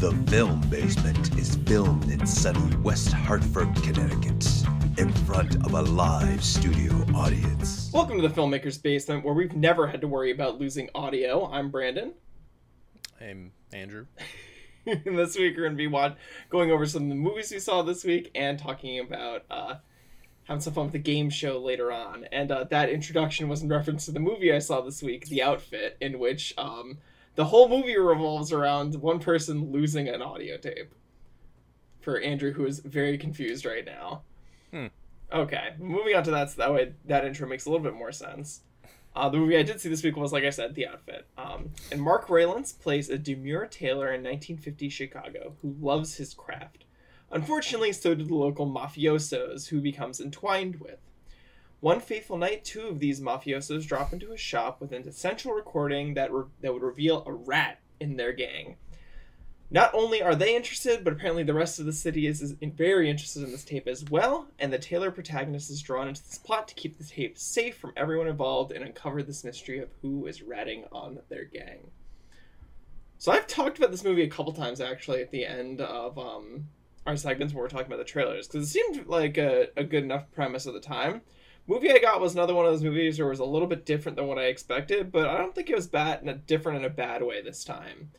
The Film Basement is filmed in sunny West Hartford, Connecticut, in front of a live studio audience. Welcome to the Filmmaker's Basement, where we've never had to worry about losing audio. I'm Brandon. I'm Andrew. and this week we're going to be watch- going over some of the movies we saw this week and talking about uh, having some fun with the game show later on. And uh, that introduction was in reference to the movie I saw this week, The Outfit, in which um, the whole movie revolves around one person losing an audio tape. For Andrew, who is very confused right now. Hmm. Okay, moving on to that, so that way that intro makes a little bit more sense. Uh, the movie I did see this week was, like I said, The Outfit. Um, and Mark Rylance plays a demure tailor in 1950 Chicago who loves his craft. Unfortunately, so do the local mafiosos, who becomes entwined with. One fateful night, two of these mafiosos drop into a shop with an essential recording that, re- that would reveal a rat in their gang. Not only are they interested, but apparently the rest of the city is, is very interested in this tape as well, and the tailor protagonist is drawn into this plot to keep the tape safe from everyone involved and uncover this mystery of who is ratting on their gang. So I've talked about this movie a couple times actually at the end of um, our segments where we're talking about the trailers because it seemed like a, a good enough premise at the time. Movie I got was another one of those movies where it was a little bit different than what I expected, but I don't think it was bad in a different in a bad way this time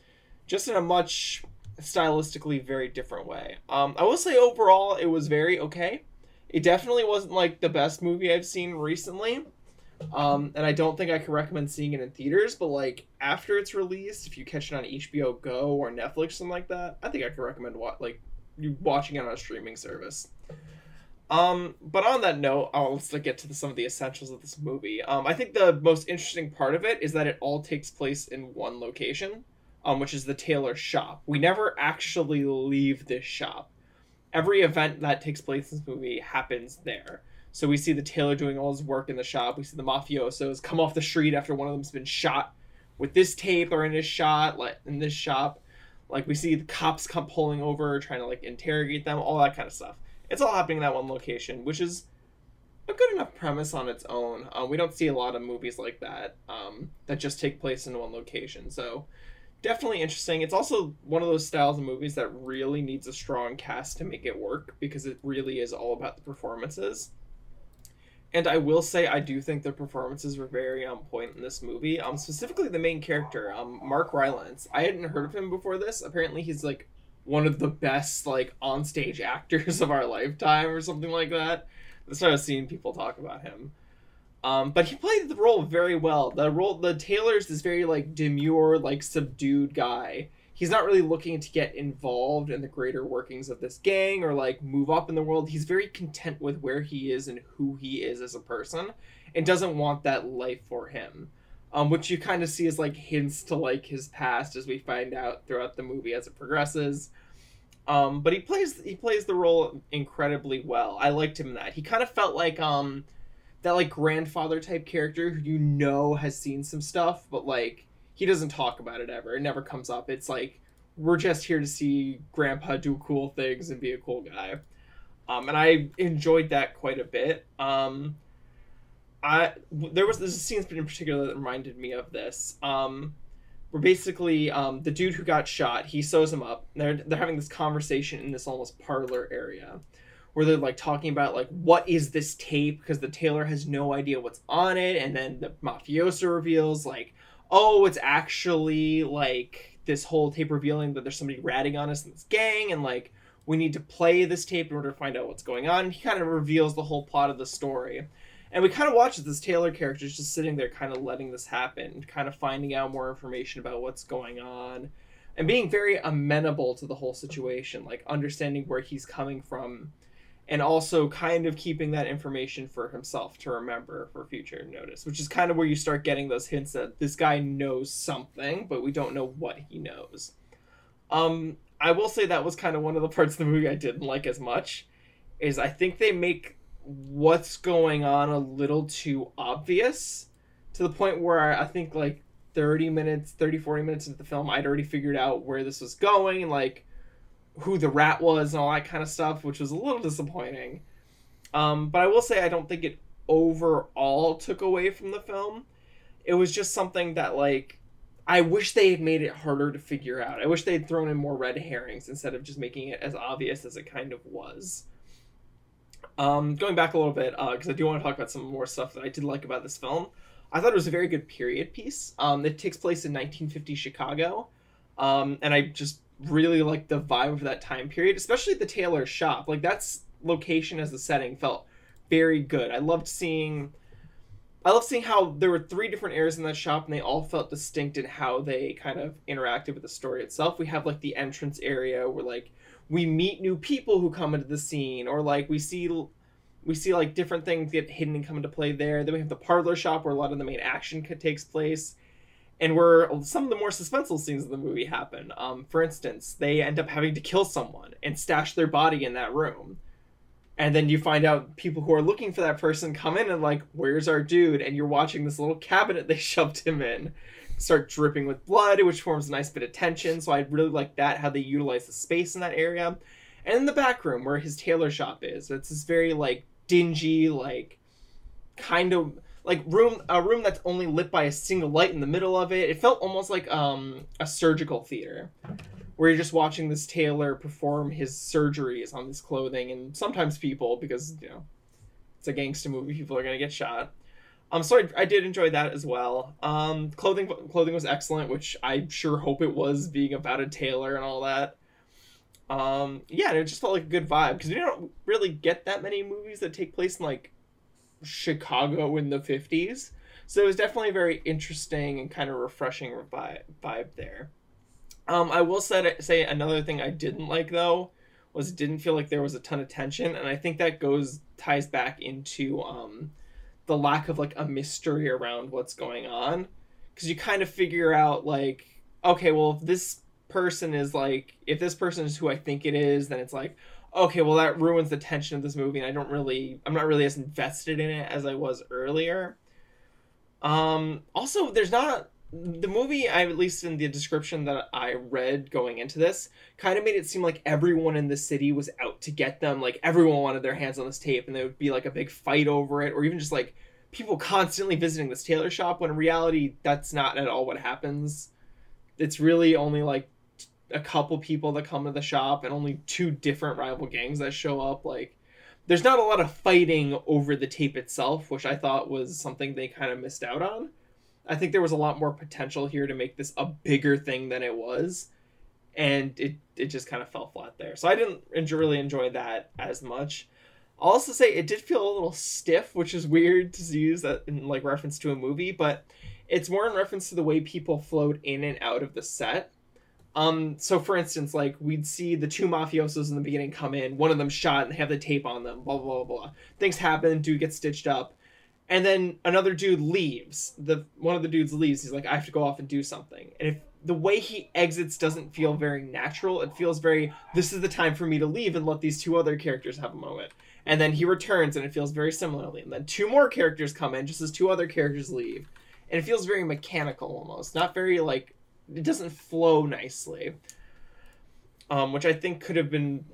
just in a much stylistically very different way. Um, I will say overall it was very okay. It definitely wasn't like the best movie I've seen recently. Um, and I don't think I can recommend seeing it in theaters, but like after it's released, if you catch it on HBO Go or Netflix, something like that, I think I could recommend what like you watching it on a streaming service. Um, but on that note, I'll let's get to the, some of the essentials of this movie. Um, I think the most interesting part of it is that it all takes place in one location um, which is the tailor shop. We never actually leave this shop. Every event that takes place in this movie happens there. So we see the tailor doing all his work in the shop. We see the mafiosos come off the street after one of them's been shot with this tape or in his shot, like in this shop. Like we see the cops come pulling over, trying to like interrogate them, all that kind of stuff. It's all happening in that one location, which is a good enough premise on its own. Um, we don't see a lot of movies like that um, that just take place in one location. So definitely interesting. It's also one of those styles of movies that really needs a strong cast to make it work because it really is all about the performances. And I will say, I do think the performances were very on point in this movie. Um, specifically the main character, um, Mark Rylance. I hadn't heard of him before this. Apparently, he's like one of the best like on-stage actors of our lifetime, or something like that. Why I've seen people talk about him. Um, but he played the role very well. The role, the tailor's this very like demure, like subdued guy. He's not really looking to get involved in the greater workings of this gang or like move up in the world. He's very content with where he is and who he is as a person, and doesn't want that life for him. Um, which you kind of see as like hints to like his past as we find out throughout the movie as it progresses. Um, but he plays he plays the role incredibly well. I liked him in that. He kind of felt like um that like grandfather type character who you know has seen some stuff, but like he doesn't talk about it ever. It never comes up. It's like we're just here to see grandpa do cool things and be a cool guy. Um, and I enjoyed that quite a bit. Um, I there was a scene in particular that reminded me of this. Um, where basically um, the dude who got shot, he sews him up. They're they're having this conversation in this almost parlor area where they're like talking about like what is this tape because the tailor has no idea what's on it and then the mafioso reveals like oh it's actually like this whole tape revealing that there's somebody ratting on us in this gang and like we need to play this tape in order to find out what's going on he kind of reveals the whole plot of the story and we kind of watch this tailor character just sitting there kind of letting this happen kind of finding out more information about what's going on and being very amenable to the whole situation like understanding where he's coming from and also kind of keeping that information for himself to remember for future notice, which is kind of where you start getting those hints that this guy knows something, but we don't know what he knows. Um, I will say that was kind of one of the parts of the movie I didn't like as much, is I think they make what's going on a little too obvious to the point where I think like 30 minutes, 30, 40 minutes into the film, I'd already figured out where this was going, and like who the rat was and all that kind of stuff, which was a little disappointing. Um, but I will say I don't think it overall took away from the film. It was just something that like I wish they had made it harder to figure out. I wish they had thrown in more red herrings instead of just making it as obvious as it kind of was. Um, going back a little bit, because I do want to talk about some more stuff that I did like about this film. I thought it was a very good period piece. Um, it takes place in 1950 Chicago, um, and I just really like the vibe of that time period, especially the tailor shop. Like that's location as the setting felt very good. I loved seeing I love seeing how there were three different areas in that shop and they all felt distinct in how they kind of interacted with the story itself. We have like the entrance area where like we meet new people who come into the scene or like we see we see like different things get hidden and come into play there. Then we have the parlor shop where a lot of the main action takes place and where some of the more suspenseful scenes of the movie happen. Um, for instance, they end up having to kill someone and stash their body in that room and then you find out people who are looking for that person come in and like where's our dude and you're watching this little cabinet they shoved him in start dripping with blood which forms a nice bit of tension. So i really like that how they utilize the space in that area. And in the back room where his tailor shop is it's this very like dingy like kind of like room a room that's only lit by a single light in the middle of it. It felt almost like um a surgical theater where you're just watching this tailor perform his surgeries on this clothing. And sometimes people because you know it's a gangster movie people are gonna get shot um so I, I did enjoy that as well. Um clothing clothing was excellent which i sure hope it was being about a tailor and all that. Um yeah it just felt like a good vibe because you don't really get that many movies that take place in like chicago in the 50s so it was definitely a very interesting and kind of refreshing vibe, vibe there. Um, I will say say another thing I didn't like though was it didn't feel like there was a ton of tension, and I think that goes ties back into um, the lack of like a mystery around what's going on, because you kind of figure out like okay, well if this person is like if this person is who I think it is, then it's like okay, well that ruins the tension of this movie, and I don't really I'm not really as invested in it as I was earlier. Um, also, there's not the movie i at least in the description that i read going into this kind of made it seem like everyone in the city was out to get them like everyone wanted their hands on this tape and there would be like a big fight over it or even just like people constantly visiting this tailor shop when in reality that's not at all what happens. It's really only like a couple people that come to the shop and only two different rival gangs that show up like there's not a lot of fighting over the tape itself which i thought was something they kind of missed out on I think there was a lot more potential here to make this a bigger thing than it was, and it it just kind of fell flat there. So I didn't enjoy, really enjoy that as much. I'll also say it did feel a little stiff, which is weird to use that in like reference to a movie, but it's more in reference to the way people flowed in and out of the set. Um, so for instance, like we'd see the two mafiosos in the beginning come in, one of them shot and have the tape on them, blah blah blah blah. Things happen, dude gets stitched up and then another dude leaves. The one of the dudes leaves. He's like, I have to go off and do something. And if the way he exits doesn't feel very natural, it feels very. This is the time for me to leave and let these two other characters have a moment. And then he returns, and it feels very similarly. And then two more characters come in, just as two other characters leave, and it feels very mechanical almost, not very like. It doesn't flow nicely. Um, which I think could have been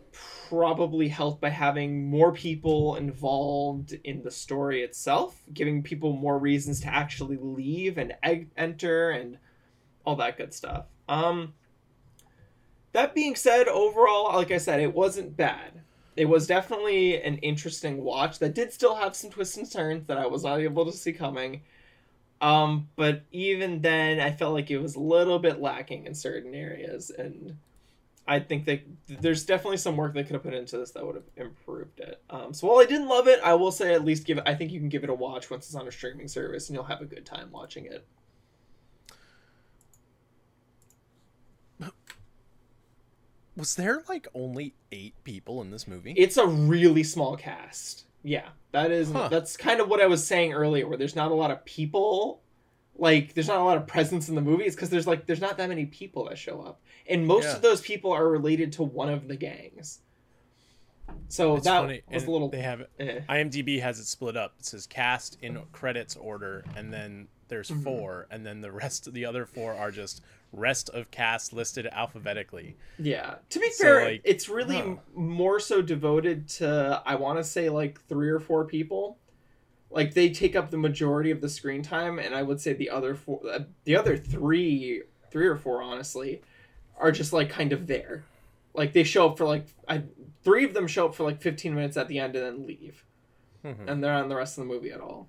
probably helped by having more people involved in the story itself, giving people more reasons to actually leave and eg- enter and all that good stuff. Um, that being said, overall, like I said, it wasn't bad. It was definitely an interesting watch that did still have some twists and turns that I was not able to see coming. Um, but even then, I felt like it was a little bit lacking in certain areas, and I think that there's definitely some work they could have put into this that would have improved it. Um, so while I didn't love it, I will say at least give it. I think you can give it a watch once it's on a streaming service, and you'll have a good time watching it. Was there like only eight people in this movie? It's a really small cast. Yeah, that is huh. that's kind of what I was saying earlier, where there's not a lot of people like there's not a lot of presence in the movie it's because there's like there's not that many people that show up and most yeah. of those people are related to one of the gangs so it's that funny. was and a little they have eh. imdb has it split up it says cast in credits order and then there's mm-hmm. four and then the rest of the other four are just rest of cast listed alphabetically yeah to be so fair like, it's really huh. more so devoted to i want to say like three or four people like they take up the majority of the screen time, and I would say the other four, uh, the other three, three or four, honestly, are just like kind of there. Like they show up for like I, three of them show up for like fifteen minutes at the end and then leave, Mhm. and they're on the rest of the movie at all,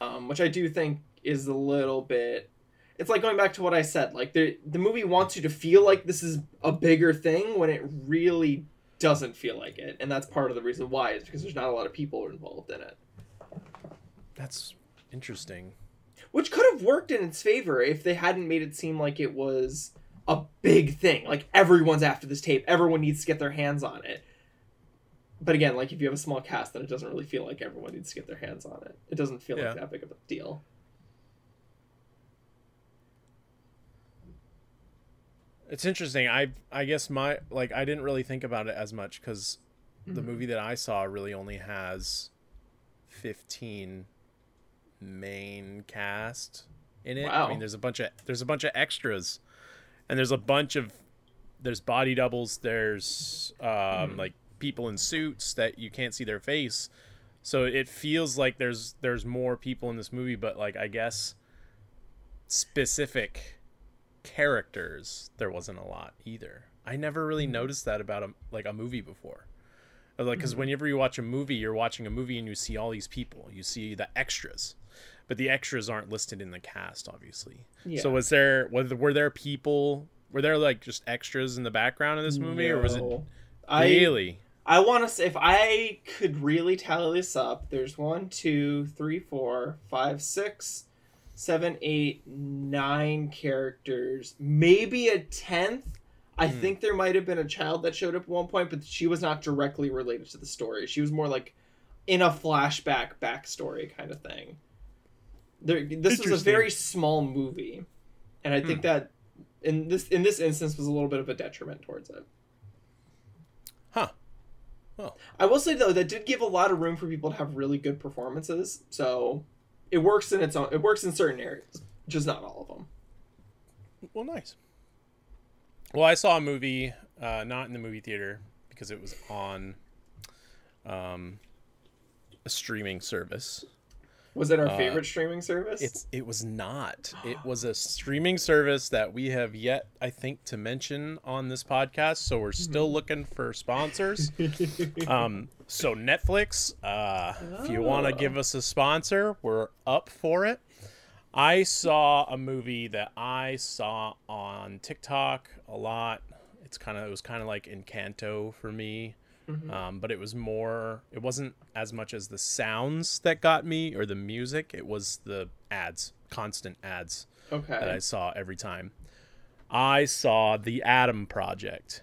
um, which I do think is a little bit. It's like going back to what I said. Like the the movie wants you to feel like this is a bigger thing when it really doesn't feel like it, and that's part of the reason why is because there's not a lot of people involved in it. That's interesting. which could have worked in its favor if they hadn't made it seem like it was a big thing like everyone's after this tape everyone needs to get their hands on it but again like if you have a small cast then it doesn't really feel like everyone needs to get their hands on it it doesn't feel Yeah. like that big of a deal It's interesting. I I guess my like I didn't really think about it as much because the Mhm. movie that I saw really only has fifteen main cast in it. I mean, there's a bunch of there's a bunch of extras, and there's a bunch of there's body doubles. There's um Mhm. like people in suits that you can't see their face, so it feels like there's there's more people in this movie. But like I guess specific characters there wasn't a lot either i never really noticed that about a like a movie before like because whenever you watch a movie you're watching a movie and you see all these people you see the extras but the extras aren't listed in the cast obviously yeah so was there was, were there people were there like just extras in the background of this movie or was it No. I, really I want to say if I could really tally this up, there's one, two, three, four, five, six, seven, eight, nine characters, maybe a tenth. I Hmm. think there might have been a child that showed up at one point, but she was not directly related to the story. She was more like in a flashback backstory kind of thing. There, this was a very small movie, and I think Hmm. that in this in this instance was a little bit of a detriment towards it. huh well I will say though that did give a lot of room for people to have really good performances. So it works in its own. It works in certain areas, just not all of them. well nice well i saw a movie uh not in the movie theater because it was on um a streaming service Was it our Uh, favorite streaming service? It's it was not. It was a streaming service that we have yet, I think, to mention on this podcast. So we're still looking for sponsors. Um, so Netflix, uh, if you want to Oh. give us a sponsor, we're up for it. I saw a movie that I saw on TikTok a lot. It's kind of it was kind of like Encanto for me Mhm. um, but it was more it wasn't as much as the sounds that got me or the music. It was the ads constant ads that i saw every time. I saw the adam project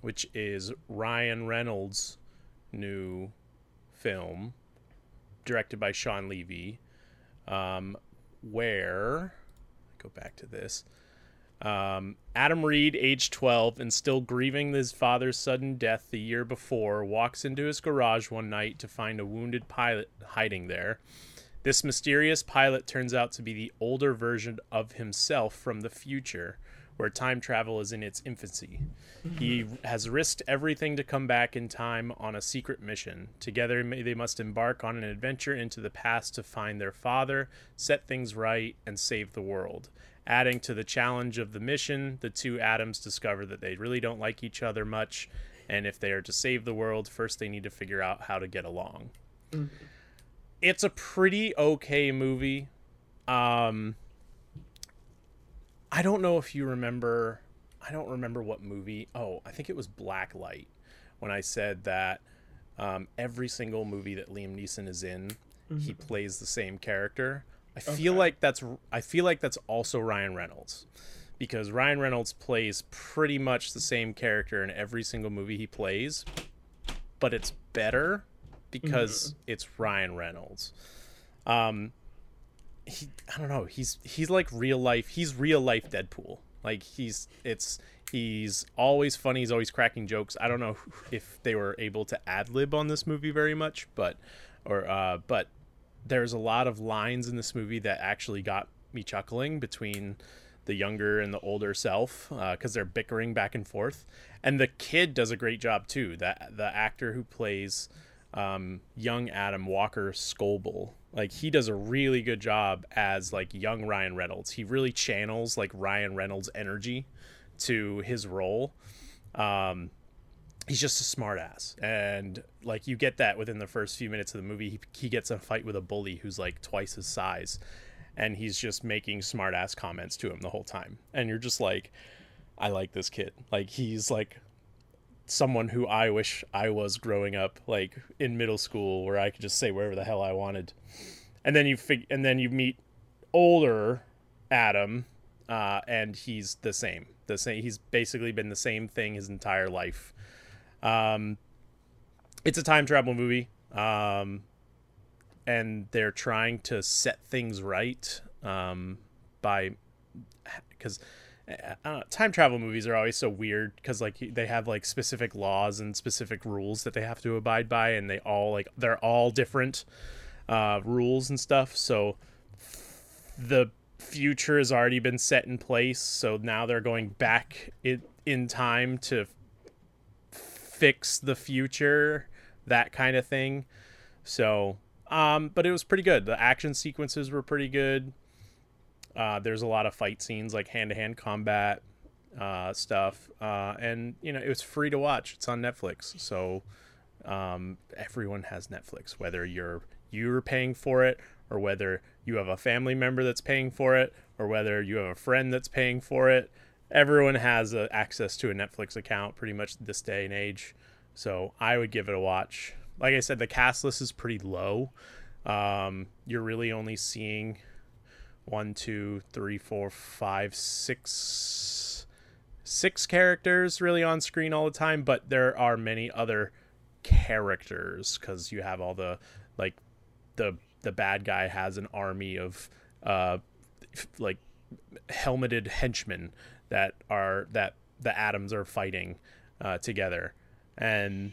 which is ryan reynolds new film directed by Shawn Levy um, where go back to this um, Adam Reed, age 12, and still grieving his father's sudden death the year before, walks into his garage one night to find a wounded pilot hiding there. This mysterious pilot turns out to be the older version of himself from the future, where time travel is in its infancy. He has risked everything to come back in time on a secret mission. Together, they must embark on an adventure into the past to find their father, set things right, and save the world. Adding to the challenge of the mission, the two Adams discover that they really don't like each other much, and if they are to save the world, first they need to figure out how to get along. Mhm. It's a pretty okay movie. Um, I don't know if you remember. I don't remember what movie. Oh, I think it was Blacklight when I said that um, every single movie that Liam Neeson is in, he plays the same character. I feel like that's I feel like that's also Ryan Reynolds because Ryan Reynolds plays pretty much the same character in every single movie he plays, but it's better because it's Ryan Reynolds. Um he I don't know, he's he's like real life, he's real life Deadpool. Like he's it's he's always funny, he's always cracking jokes. I don't know if they were able to ad lib on this movie very much, but or uh but there's a lot of lines in this movie that actually got me chuckling between the younger and the older self because they're bickering back and forth and the kid does a great job too that the actor who plays um, young adam Walker Scobell Like he does a really good job as like young Ryan Reynolds. He really channels like Ryan Reynolds energy to his role. Um, he's just a smartass, and like you get that within the first few minutes of the movie. He, he gets a fight with a bully who's like twice his size, and he's just making smartass comments to him the whole time, and you're just like, I like this kid. Like he's like someone who I wish I was growing up, like in middle school, where I could just say whatever the hell I wanted. And then you fig- and then you meet older Adam, uh, and he's the same. The same. He's basically been the same thing his entire life. Um, it's a time travel movie, um, and they're trying to set things right um, by because uh, time travel movies are always so weird because like they have like specific laws and specific rules that they have to abide by and they all like they're all different uh, rules and stuff so the future has already been set in place so now they're going back in, in time to fix the future that kind of thing. So um but it was pretty good. The action sequences were pretty good. Uh, there's a lot of fight scenes, like hand to hand combat uh, stuff, uh, and you know it was free to watch. It's on Netflix, so um, everyone has Netflix, whether you're you're paying for it or whether you have a family member that's paying for it or whether you have a friend that's paying for it. Everyone has uh, access to a Netflix account pretty much this day and age. So I would give it a watch. Like I said, the cast list is pretty low. Um, you're really only seeing one, two, three, four, five, six, six characters really on screen all the time, but there are many other characters because you have all the like the the bad guy has an army of uh like helmeted henchmen that are that the Adams are fighting uh, together and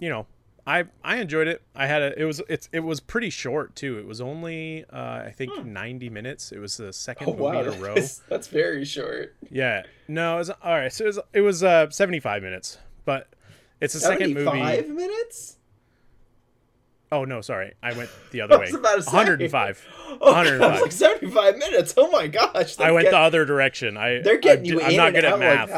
you know I I enjoyed it. I had a it was it's it was pretty short too. It was only uh, I think Hmm. 90 minutes. It was the second Oh movie wow, in a row. that's, that's very short. Yeah. No, it was all right. So it was it was uh 75 minutes, but it's the second movie. Seventy-five minutes. Oh no, sorry. I went the other way. about to say. 105. Oh, God, was 105. like seventy-five minutes. Oh my gosh, I went get- the other direction. I They're getting I, you I'm not good at math.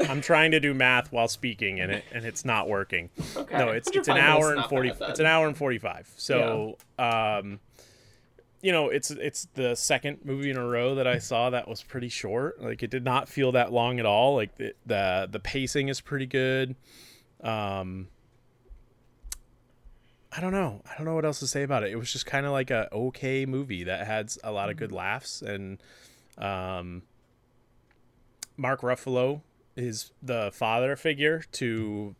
like. I'm trying to do math while speaking and it and it's not working. Okay. No, it's it's an hour and 40 bad it's an hour and 45. So, um you know, it's it's the second movie in a row that I saw that was pretty short. Like it did not feel that long at all. Like the the, the pacing is pretty good. Um I don't know. I don't know what else to say about it. It was just kind of like a okay movie that had a lot of good laughs and um Mark Ruffalo is the father figure to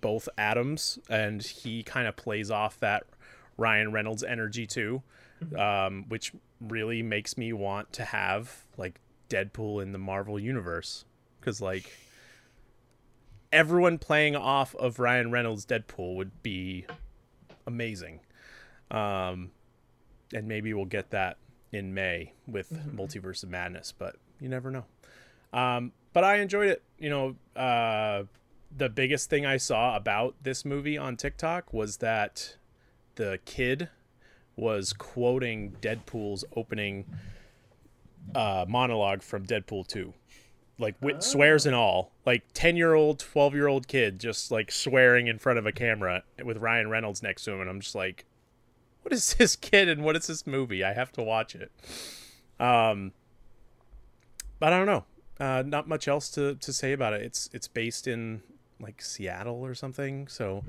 both Adams, and he kind of plays off that Ryan Reynolds energy too, um, which really makes me want to have like Deadpool in the Marvel universe because like everyone playing off of Ryan Reynolds Deadpool would be amazing. Um, and maybe we'll get that in May with Multiverse of Madness, but you never know. Um, but I enjoyed it. You know, uh, the biggest thing I saw about this movie on TikTok was that the kid was quoting Deadpool's opening uh, monologue from Deadpool 2. Like with swears and all, like ten year old, twelve year old kid just like swearing in front of a camera with Ryan Reynolds next to him, and I'm just like, what is this kid and what is this movie? I have to watch it. Um, but I don't know. Uh, not much else to, to say about it. It's it's based in like Seattle or something, so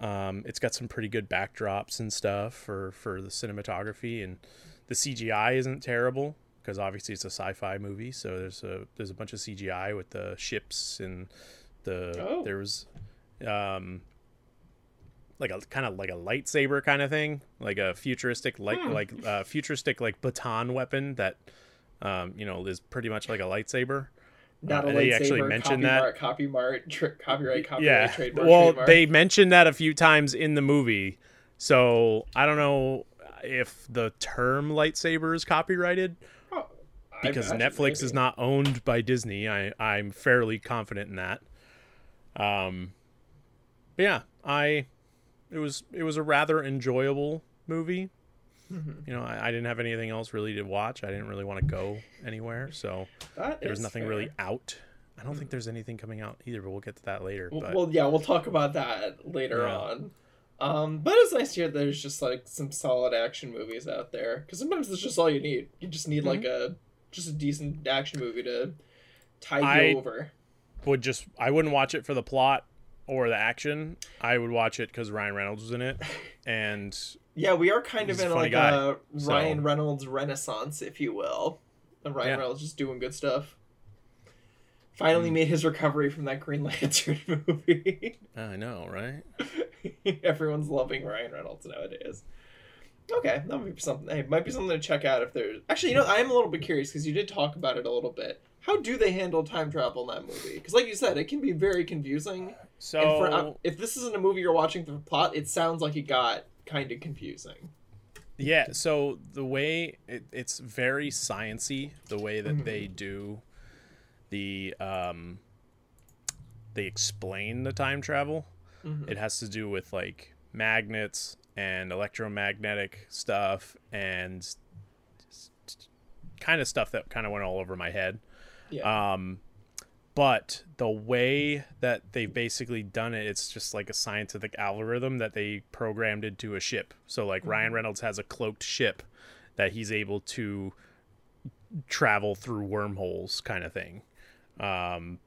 um, it's got some pretty good backdrops and stuff for for the cinematography, and the CGI isn't terrible because obviously it's a sci-fi movie. So there's a there's a bunch of CGI with the ships and the Oh. there was um like a kind of like a lightsaber kind of thing, like a futuristic like like uh, futuristic like baton weapon that um you know is pretty much like a lightsaber. Not Uh, a they actually mentioned that. copyright, copyright, tr- copyright, copyright, yeah. trademark. well, trademark. they mentioned that a few times in the movie, so I don't know if the term lightsaber is copyrighted because Netflix is not owned by Disney. I I'm fairly confident in that. Um, but yeah, I it was it was a rather enjoyable movie. You know, I, I didn't have anything else really to watch. I didn't really want to go anywhere, so That there was nothing fair. really out. I don't think there's anything coming out either, but we'll get to that later. Well, But well, yeah, we'll talk about that later Yeah. on. Um, but it's nice to hear there's just like some solid action movies out there because sometimes that's just all you need. You just need like Mm-hmm. a just a decent action movie to tide I- you over. would just I wouldn't watch it for the plot or the action. I would watch it because Ryan Reynolds was in it, and Yeah, we are kind of in funny like guy, a so- Ryan Reynolds renaissance, if you will. And Ryan Yeah. Reynolds just doing good stuff. Finally Mm. made his recovery from that Green Lantern movie. I know, right? Everyone's loving Ryan Reynolds nowadays. Okay, that might be something. Hey, might be something to check out if there's. Actually, you know, I am a little bit curious because you did talk about it a little bit. How do they handle time travel in that movie? Because, like you said, it can be very confusing. So and for, uh, if this isn't a movie you're watching for the plot, it sounds like it got kind of confusing. Yeah, so the way it, it's very sciency, the way that they do the um they explain the time travel. Mhm. It has to do with like magnets and electromagnetic stuff and kind of stuff that kind of went all over my head. Yeah. Um, but the way that they've basically done it, it's just like a scientific algorithm that they programmed into a ship. So like Ryan Reynolds has a cloaked ship that he's able to travel through wormholes, kind of thing. Um,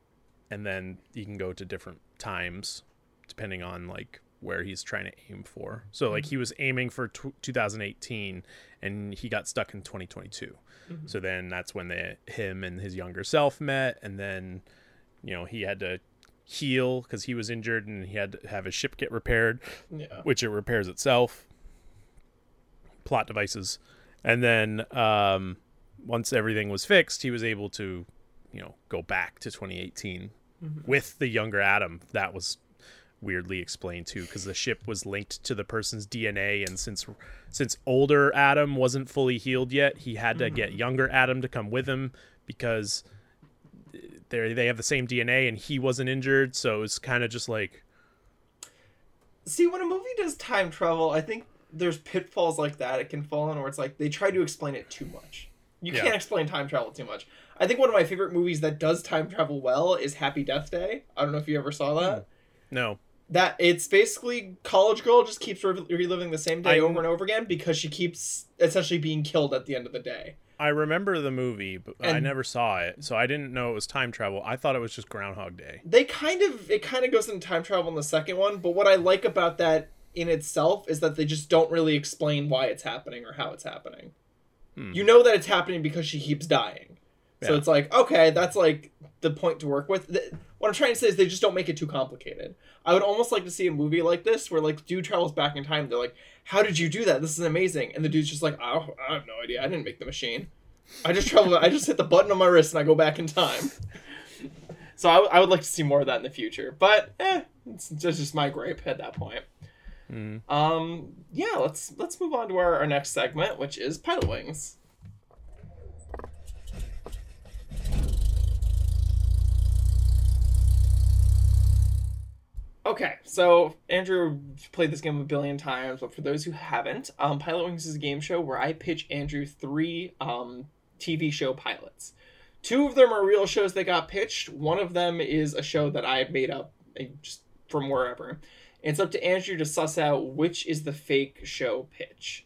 and then he can go to different times depending on like where he's trying to aim for. So like he was aiming for tw 2018 and he got stuck in 2022. So then that's when the him and his younger self met and then you know he had to heal cuz he was injured and he had to have his ship get repaired yeah. which it repairs itself. Plot devices. And then um, once everything was fixed, he was able to, you know, go back to 2018 with the younger Adam. That was weirdly explained too, because the ship was linked to the person's DNA, and since since older Adam wasn't fully healed yet, he had to get mm. younger Adam to come with him because they they have the same DNA, and he wasn't injured. So it's kind of just like See, when a movie does time travel, I think there's pitfalls like that it can fall in where it's like they try to explain it too much. You Yeah. can't explain time travel too much. I think one of my favorite movies that does time travel well is Happy Death Day. I don't know if you ever saw that. no. That it's basically college girl just keeps re- reliving the same day I- over and over again because she keeps essentially being killed at the end of the day. I remember the movie, but I never saw it, so I didn't know it was time travel. I thought it was just Groundhog Day. they kind of it kind of goes into time travel in the second one but what i like about that in itself is that they just don't really explain why it's happening or how it's happening Hmm. you know that it's happening because she keeps dying so it's like okay that's like the point to work with. Th- what i'm trying to say is they just don't make it too complicated. I would almost like to see a movie like this where like dude travels back in time. They're like how did you do that? This is amazing. And the dude's just like oh, i have no idea. I didn't make the machine. I just travel i just hit the button on my wrist and i go back in time. So I, I would like to see more of that in the future, but eh, it's just, just my gripe at that point. Mm. Um, yeah, let's let's move on to our, our next segment, which is pilot wings. Okay, so Andrew played this game a billion times, but for those who haven't, um, Pilot Wings is a game show where I pitch Andrew three um, TV show pilots. Two of them are real shows that got pitched. One of them is a show that I made up eh, just from wherever. It's up to Andrew to suss out which is the fake show pitch.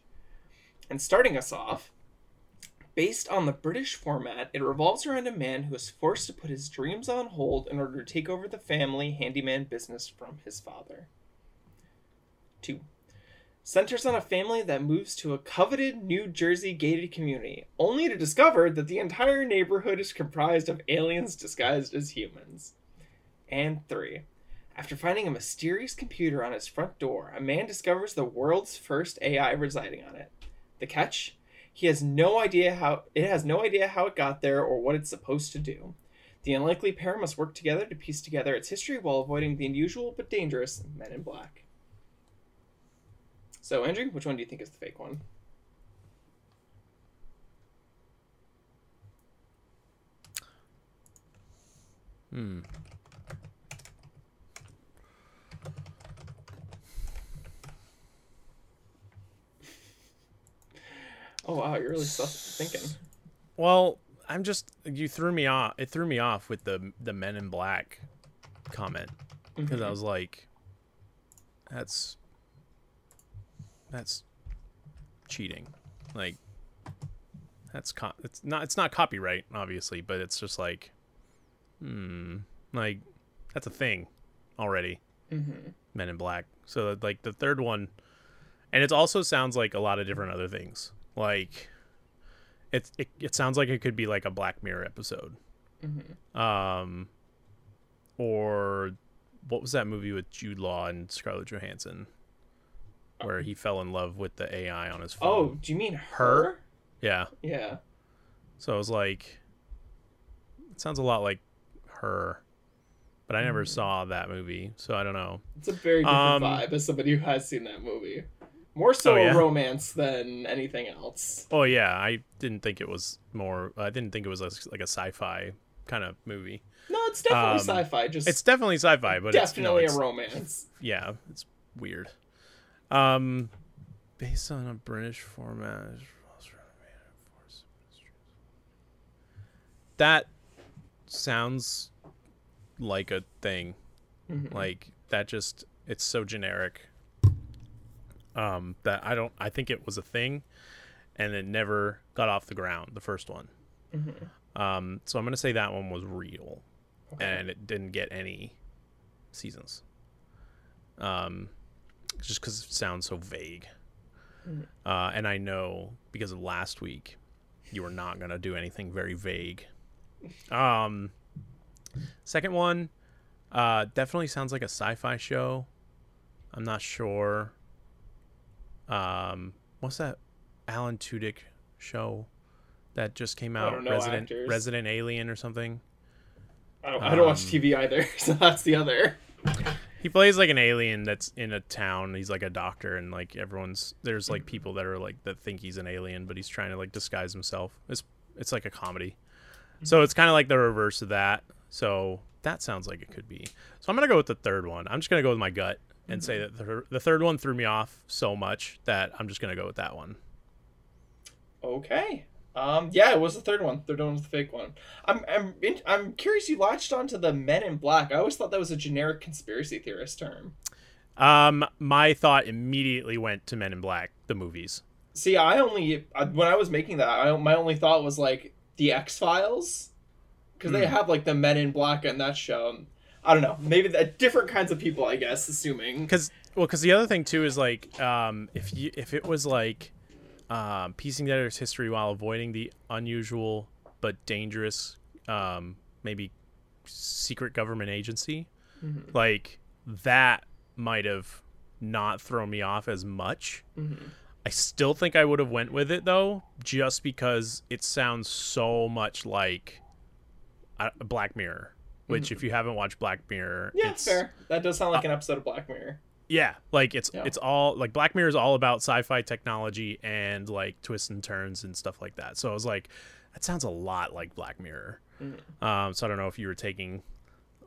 And starting us off, based on the British format, it revolves around a man who is forced to put his dreams on hold in order to take over the family handyman business from his father. 2 centers on a family that moves to a coveted New Jersey gated community, only to discover that the entire neighborhood is comprised of aliens disguised as humans. And 3. After finding a mysterious computer on his front door, a man discovers the world's first AI residing on it. The catch? He has no idea how it has no idea how it got there or what it's supposed to do. The unlikely pair must work together to piece together its history while avoiding the unusual but dangerous Men in Black. So, Andrew, which one do you think is the fake one? Hmm. Oh wow, you're really thinking. Well, I'm just you threw me off. It threw me off with the the Men in Black comment because I was like, that's that's cheating. Like that's co- it's not it's not copyright obviously, but it's just like, hmm, like that's a thing already. Mm-hmm. Men in Black. So like the third one, and it also sounds like a lot of different other things. Like it it, it sounds like it could be like a Black Mirror episode. Mm-hmm. Um, or what was that movie with Jude Law and Scarlett Johansson, where he fell in love with the AI on his phone? Oh, do you mean Her? her? yeah. Yeah. So I was like, it sounds a lot like her, but I never saw that movie, so I don't know. It's a very different Um, vibe as somebody who has seen that movie. More so Oh, yeah? a romance than anything else. Oh yeah, I didn't think it was more. I didn't think it was a, like a sci-fi kind of movie. No, it's definitely Um, sci-fi. Just It's definitely sci-fi, but definitely it's, a romance. yeah, it's weird. Um, based on a British format. That sounds like a thing. Mhm. Like that just it's so generic. Um, that I don't. I think it was a thing, and it never got off the ground. The first one. Mhm. Um, so I'm gonna say that one was real, Okay. and it didn't get any seasons. Um, just because it sounds so vague. Mhm. Uh, and I know because of last week, you were not gonna do anything very vague. Um, second one, uh, definitely sounds like a sci-fi show. I'm not sure. Um, what's that Alan Tudyk show that just came I out? don't know Resident actors. Resident Alien or something. I don't, I don't watch um, TV either, so that's the other. He plays like an alien that's in a town. He's like a doctor, and like everyone's there's like people that are like that think he's an alien, but he's trying to like disguise himself. It's it's like a comedy, so it's kind of like the reverse of that. So that sounds like it could be. So I'm gonna go with the third one. I'm just gonna go with my gut and say that the, the third one threw me off so much that I'm just gonna go with that one. Okay. Um. Yeah, it was the third one. Third one was the fake one. I'm. I'm. In, I'm curious. You latched onto the Men in Black. I always thought that was a generic conspiracy theorist term. Um, my thought immediately went to Men in Black, the movies. See, I only when I was making that, I, my only thought was like the X Files, because they Hmm. have like the Men in Black in that show. I don't know. Maybe the, different kinds of people. I guess, assuming. because well because the other thing too is like um if you if it was like um piecing together history while avoiding the unusual but dangerous um maybe secret government agency Mhm. like that might have not thrown me off as much Mhm. i still think i would have went with it though just because it sounds so much like uh, black mirror which if you haven't watched black mirror Yeah, it's fair. That does sound like an episode of Black Mirror. yeah, like it's Yeah. it's all like Black Mirror is all about sci-fi technology and like twists and turns and stuff like that. So I was like, that sounds a lot like Black Mirror. Mhm. Um, so I don't know if you were taking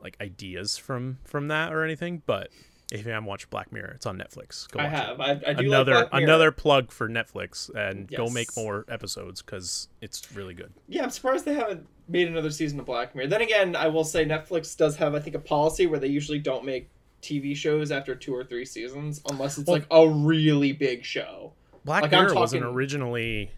like ideas from from that or anything, but if you haven't watched Black Mirror, it's on Netflix. Go I have. I, I do Another like another plug for Netflix and go make more episodes because it's really good. Yeah, I'm surprised they haven't made another season of Black Mirror. Then again, I will say Netflix does have, I think, a policy where they usually don't make TV shows after two or three seasons unless it's Well- like a really big show. Black Like, Mirror wasn't originally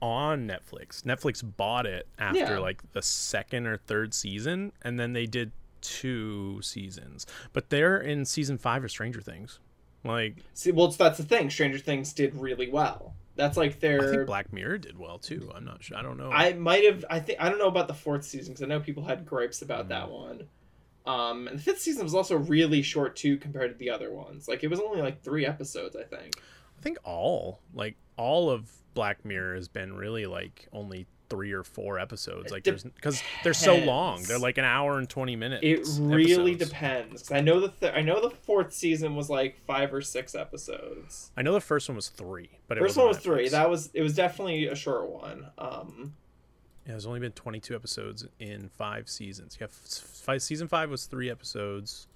on Netflix. Netflix bought it after Yeah. like the second or third season, and then they did two seasons. But they're in season five of Stranger Things. Like See, well, that's the thing. Stranger Things did really well. That's like I their. think Black Mirror did well too. I'm not sure. I don't know. I might have. I think I don't know about the fourth season because I know people had gripes about Mm. that one. Um, and the fifth season was also really short too compared to the other ones. Like it was only like three episodes, I think. I think all like all of Black Mirror has been really like only three or four episodes. Like there's because they're so long. They're like an hour and twenty minutes. It really episodes. depends. I know the th- I know the fourth season was like five or six episodes. I know the first one was three, but it First one was three. That was it was definitely a short one. Um, Yeah, there's only been 22 episodes in five seasons. Yeah, f- five, season five was three episodes.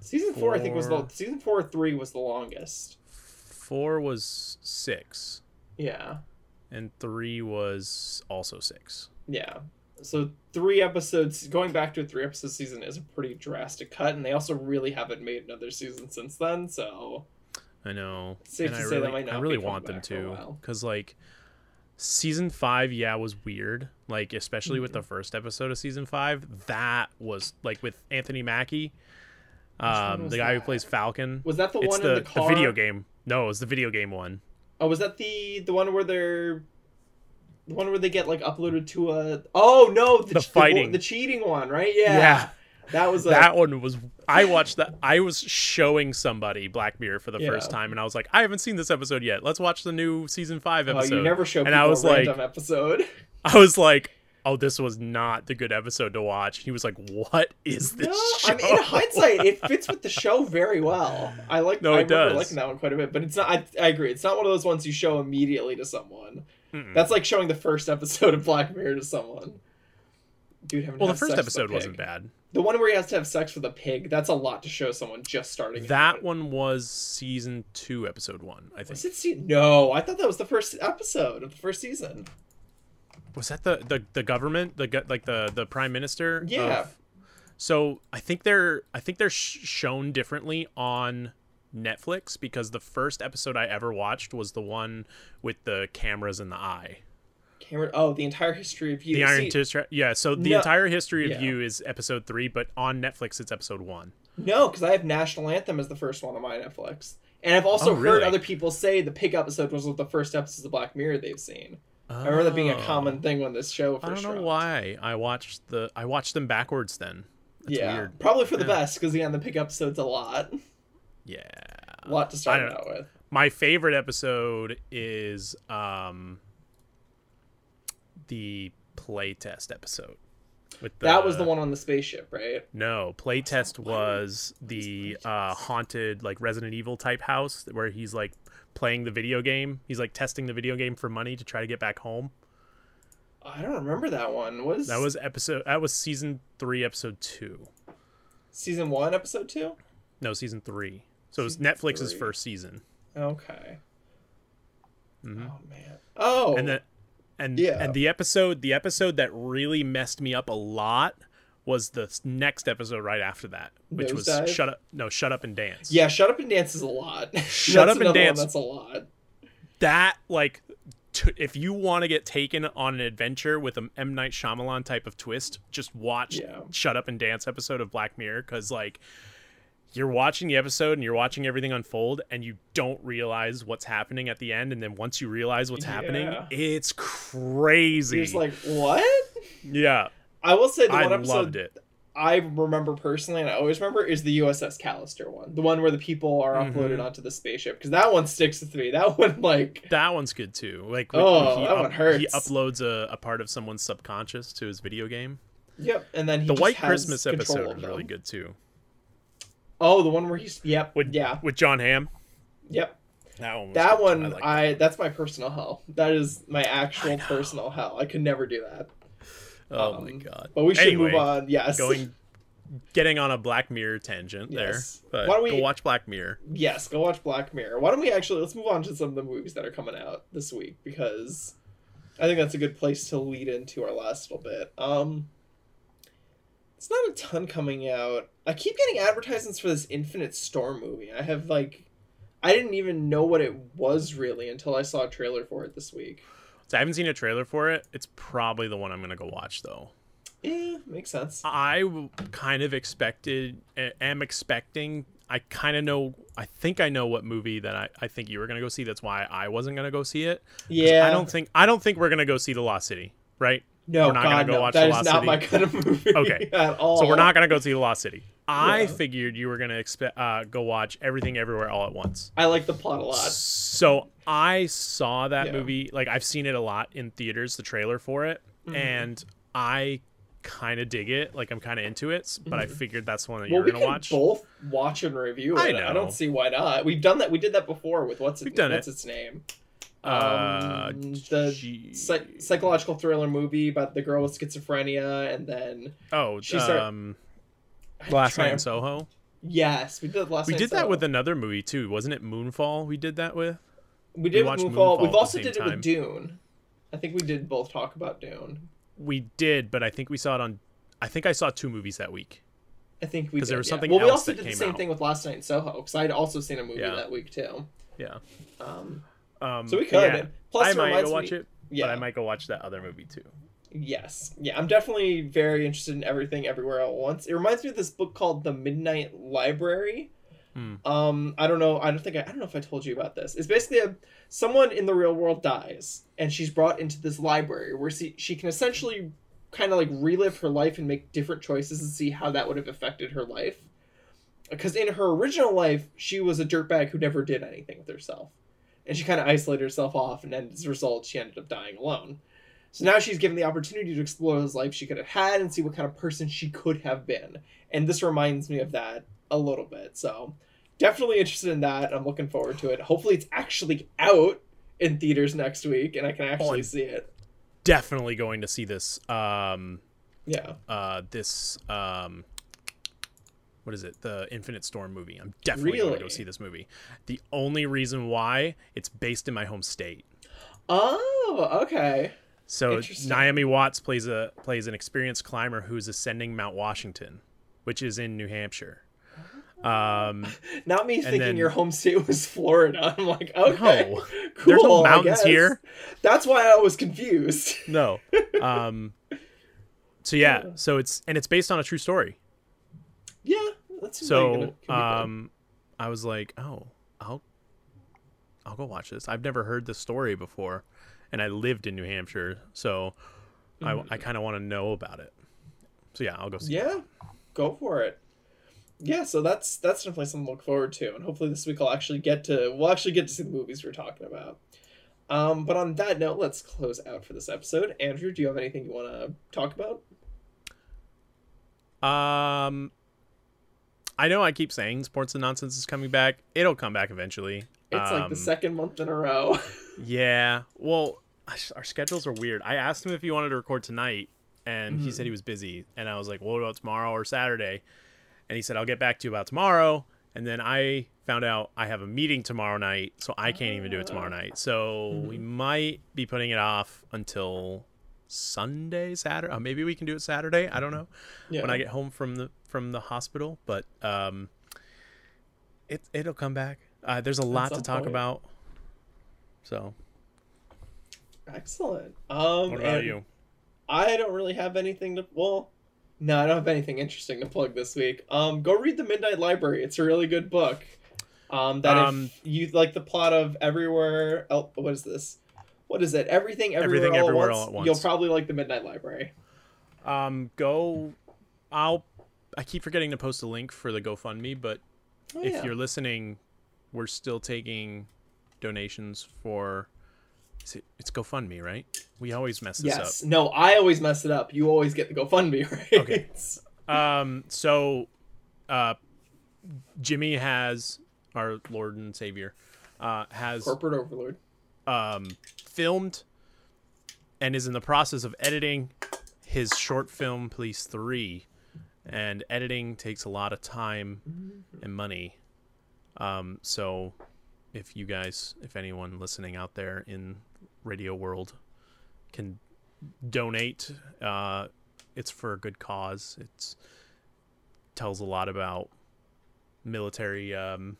season four, I think was the season four or three was the longest. Four was six. Yeah. And three was also six. Yeah. So three episodes going back to a three episode season is a pretty drastic cut, and they also really haven't made another season since then. So I know. Safe and to I say that really, might I really want them back for a to, because like season five, yeah, was weird. Like especially with Mm-hmm. the first episode of season five, that was like with Anthony Mackie, um, the guy who plays Falcon. was that the it's one the, in the car? video game. No, it was the video game one. Oh, was that the the one where they're the one where they get like uploaded to a? Oh no, the, The fighting. the, cheating one, right? Yeah, Yeah. that was a, that one was I watched that I was showing somebody Black Mirror for the Yeah. first time and I was like, I haven't seen this episode yet. Let's watch the new season five oh, episode. you never show and I was like episode. I was like, Oh, this was not the good episode to watch. He was like, What is this? No, show? I mean, in hindsight, it fits with the show very well. I like. No, I it remember does. liking that one quite a bit, but it's not. I, I agree. It's not one of those ones you show immediately to someone. Mm-mm. That's like showing the first episode of Black Mirror to someone. Dude, having well, the first episode wasn't bad. The one where he has to have sex with a pig. That's a lot to show someone just starting. That one was season two, episode one, I think. Was it? Se- no, I thought that was the first episode of the first season. Was that the the, the government, the like the the prime minister? Yeah. of- so I think they're I think they're sh- shown differently on Netflix because the first episode I ever watched was the one with the cameras in the eye. Cameron. Oh, the entire history of you. The Iron See, yeah. So the No- entire history of yeah. you is episode three, but on Netflix it's episode one. No, because I have National Anthem as the first one on my Netflix, and I've also Oh, heard really? other people say the pig episode was the first episode of Black Mirror they've seen. I remember that being a Oh. common thing when this show first. I don't know dropped. why I watched the I watched them backwards then. That's yeah, weird. probably for the Yeah. best because yeah, the pig episode's a lot, Yeah. a lot to start out with. my favorite episode is um the playtest episode with the, that was the one on the spaceship, right? no playtest was the uh haunted like resident evil type house where he's like playing the video game he's like testing the video game for money to try to get back home I don't remember that one. Was that was episode that was season three episode two season one, episode two? no season three so it was netflix's three. first season Okay. Mhm. Oh man. Oh. and then and Yeah. and the episode the episode that really messed me up a lot was the next episode right after that which was Nosedive? shut up no shut up and dance yeah, shut up and dance is a lot. Shut Up and one Dance. That's a lot. that like t- if you want to get taken on an adventure with an M Night Shyamalan type of twist just watch Yeah. shut up and dance episode of Black Mirror because like you're watching the episode and you're watching everything unfold and you don't realize what's happening at the end and then once you realize what's happening it's crazy You're just like, what? yeah I will say the i one episode loved it I remember personally, and I always remember, is the USS Callister one, the one where the people are Mhm. uploaded onto the spaceship, because that one sticks with me. That one, like, That one's good too. Like Oh, he, that one hurts. He uploads a, a part of someone's subconscious to his video game. yep. And then he The White Christmas episode was really good too. Oh, the one where he's yep, With yeah, with Jon Hamm. yep. That one. Was That one, liked I, that. that's my personal hell. That is my actual personal hell. I could never do that. Oh my Um, god. But we should Anyway, move on. Yes. Going, getting on a Black Mirror tangent Yes. there. But Why don't we- go watch Black Mirror. Yes, go watch Black Mirror. Why don't we actually let's move on to some of the movies that are coming out this week because I think that's a good place to lead into our last little bit. Um it's not a ton coming out. I keep getting advertisements for this Infinite Storm movie. I have like I didn't even know what it was really until I saw a trailer for it this week. So I haven't seen a trailer for it. It's probably the one I'm gonna go watch though. Yeah, makes sense. I kind of expected, am expecting. I kind of know. I think I know what movie that I, I think you were gonna go see. That's why I wasn't gonna go see it. Yeah. I don't think I don't think we're gonna go see the Lost City, right? No, we're not gonna go no. watch That is Lost not City. my kind of movie Okay. at all. So we're not gonna go see the Lost City. I Yeah. figured you were gonna expect uh, go watch Everything Everywhere All at Once. I like the plot a lot. So I saw that Yeah. movie. Like I've seen it a lot in theaters. The trailer for it, Mm-hmm. and I kind of dig it. Like I'm kind of into it. But I figured that's the one that Mm-hmm. Well, you're we gonna can watch. both watch and review it. I I, know. don't see why not. We've done that. We did that before with what's it, We've done what's it. its name? Uh, Um, the psych- psychological thriller movie about the girl with schizophrenia, and then Oh, she start- um, Last Night in Soho. Yes, we did last. We did that so. with another movie too, wasn't it? Moonfall. We did that with. We did watched Moonfall. Moonfall We've also did it time. with Dune. I think we did both talk about Dune. We did, but I think we saw it on. I think I saw two movies that week. I think we 'Cause did, there was yeah. something Well, we also did the same out. thing with Last Night in Soho because I'd also seen a movie Yeah. that week too. Yeah. Um, Um, So we could. yeah, Plus, I might go watch me- it, yeah. but I might go watch that other movie too. Yes. Yeah, I'm definitely very interested in everything everywhere at once. It reminds me of this book called The Midnight Library. Hmm. Um, I don't know. I don't think I, I don't know if I told you about this. It's basically a someone in the real world dies, and she's brought into this library where she she can essentially kind of like relive her life and make different choices and see how that would have affected her life. Because in her original life, she was a dirtbag who never did anything with herself, and she kind of isolated herself off, and as a result, she ended up dying alone. So now she's given the opportunity to explore this life she could have had and see what kind of person she could have been. And this reminds me of that a little bit. So definitely interested in that. I'm looking forward to it. Hopefully it's actually out in theaters next week and I can actually I'm- see it. Definitely going to see this. Um, Yeah. uh, this um, what is it? The Infinite Storm movie. I'm definitely going to go see this movie. The only reason why it's based in my home state. Oh, okay. So. Naomi Watts plays a plays an experienced climber who's ascending Mount Washington, which is in New Hampshire. Um, Not me thinking then- your home state was Florida. I'm like, okay. No. cool, There's no mountains here. That's why I was confused. no. Um, so yeah, so it's and it's based on a true story. Yeah. That's gonna- So could um, I was like, oh, I'll I'll go watch this. I've never heard this story before, and I lived in New Hampshire, so I, I kind of want to know about it. So yeah, I'll go see. it. Yeah, go for it. Yeah, so that's that's definitely something to look forward to, and hopefully this week I'll actually get to we'll actually get to see the movies we're talking about. Um, but on that note, let's close out for this episode. Andrew, do you have anything you want to talk about? Um, I know I keep saying sports and nonsense is coming back. It'll come back eventually. It's like Um, the second month in a row. Yeah. Well, our schedules are weird. I asked him if he wanted to record tonight, and he said he was busy. And I was like, "Well, what about tomorrow or Saturday?" And he said, "I'll get back to you about tomorrow." And then I found out I have a meeting tomorrow night, so I can't even do it tomorrow night. So we might be putting it off until Sunday, Saturday. Uh, maybe we can do it Saturday. I don't know yeah. when I get home from the from the hospital, but um, it it'll come back. Uh, there's a lot to talk point. about. So, Excellent. Um, what about you? I don't really have anything to. Well, no, I don't have anything interesting to plug this week. Um, go read the Midnight Library. It's a really good book. Um, that Um, if you like the plot of Everywhere, el- what is this? What is it? Everything, everywhere, Everything, all, Everywhere, at All at Once. You'll probably like the Midnight Library. Um, go. I'll. I keep forgetting to post a link for the GoFundMe, but Oh, if yeah. you're listening, we're still taking donations for. is it- It's GoFundMe, right? We always mess this up. yes, no, I always mess it up. You always get the GoFundMe right. Okay. Um, so, uh, Jimmy has our Lord and Savior, uh, has Corporate Overlord. um, filmed and is in the process of editing his short film Police 3 and editing takes a lot of time and money. Um, so if you guys if anyone listening out there in radio world can donate uh, it's for a good cause. It's tells a lot about military um,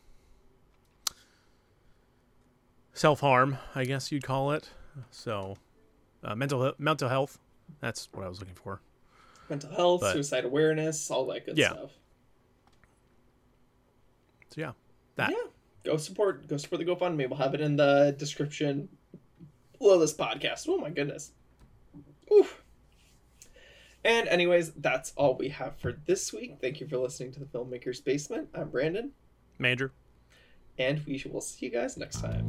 self-harm i guess you'd call it. So uh, mental mental health that's what i was looking for Mental health, But- suicide awareness, all that good Yeah. stuff. so yeah that Yeah. Go support go support the GoFundMe. We'll have it in the description below this podcast. Oh my goodness. Oof. And anyways, that's all we have for this week. Thank you for listening to the Filmmaker's Basement. I'm Brandon, Mandrew. and we will see you guys next time.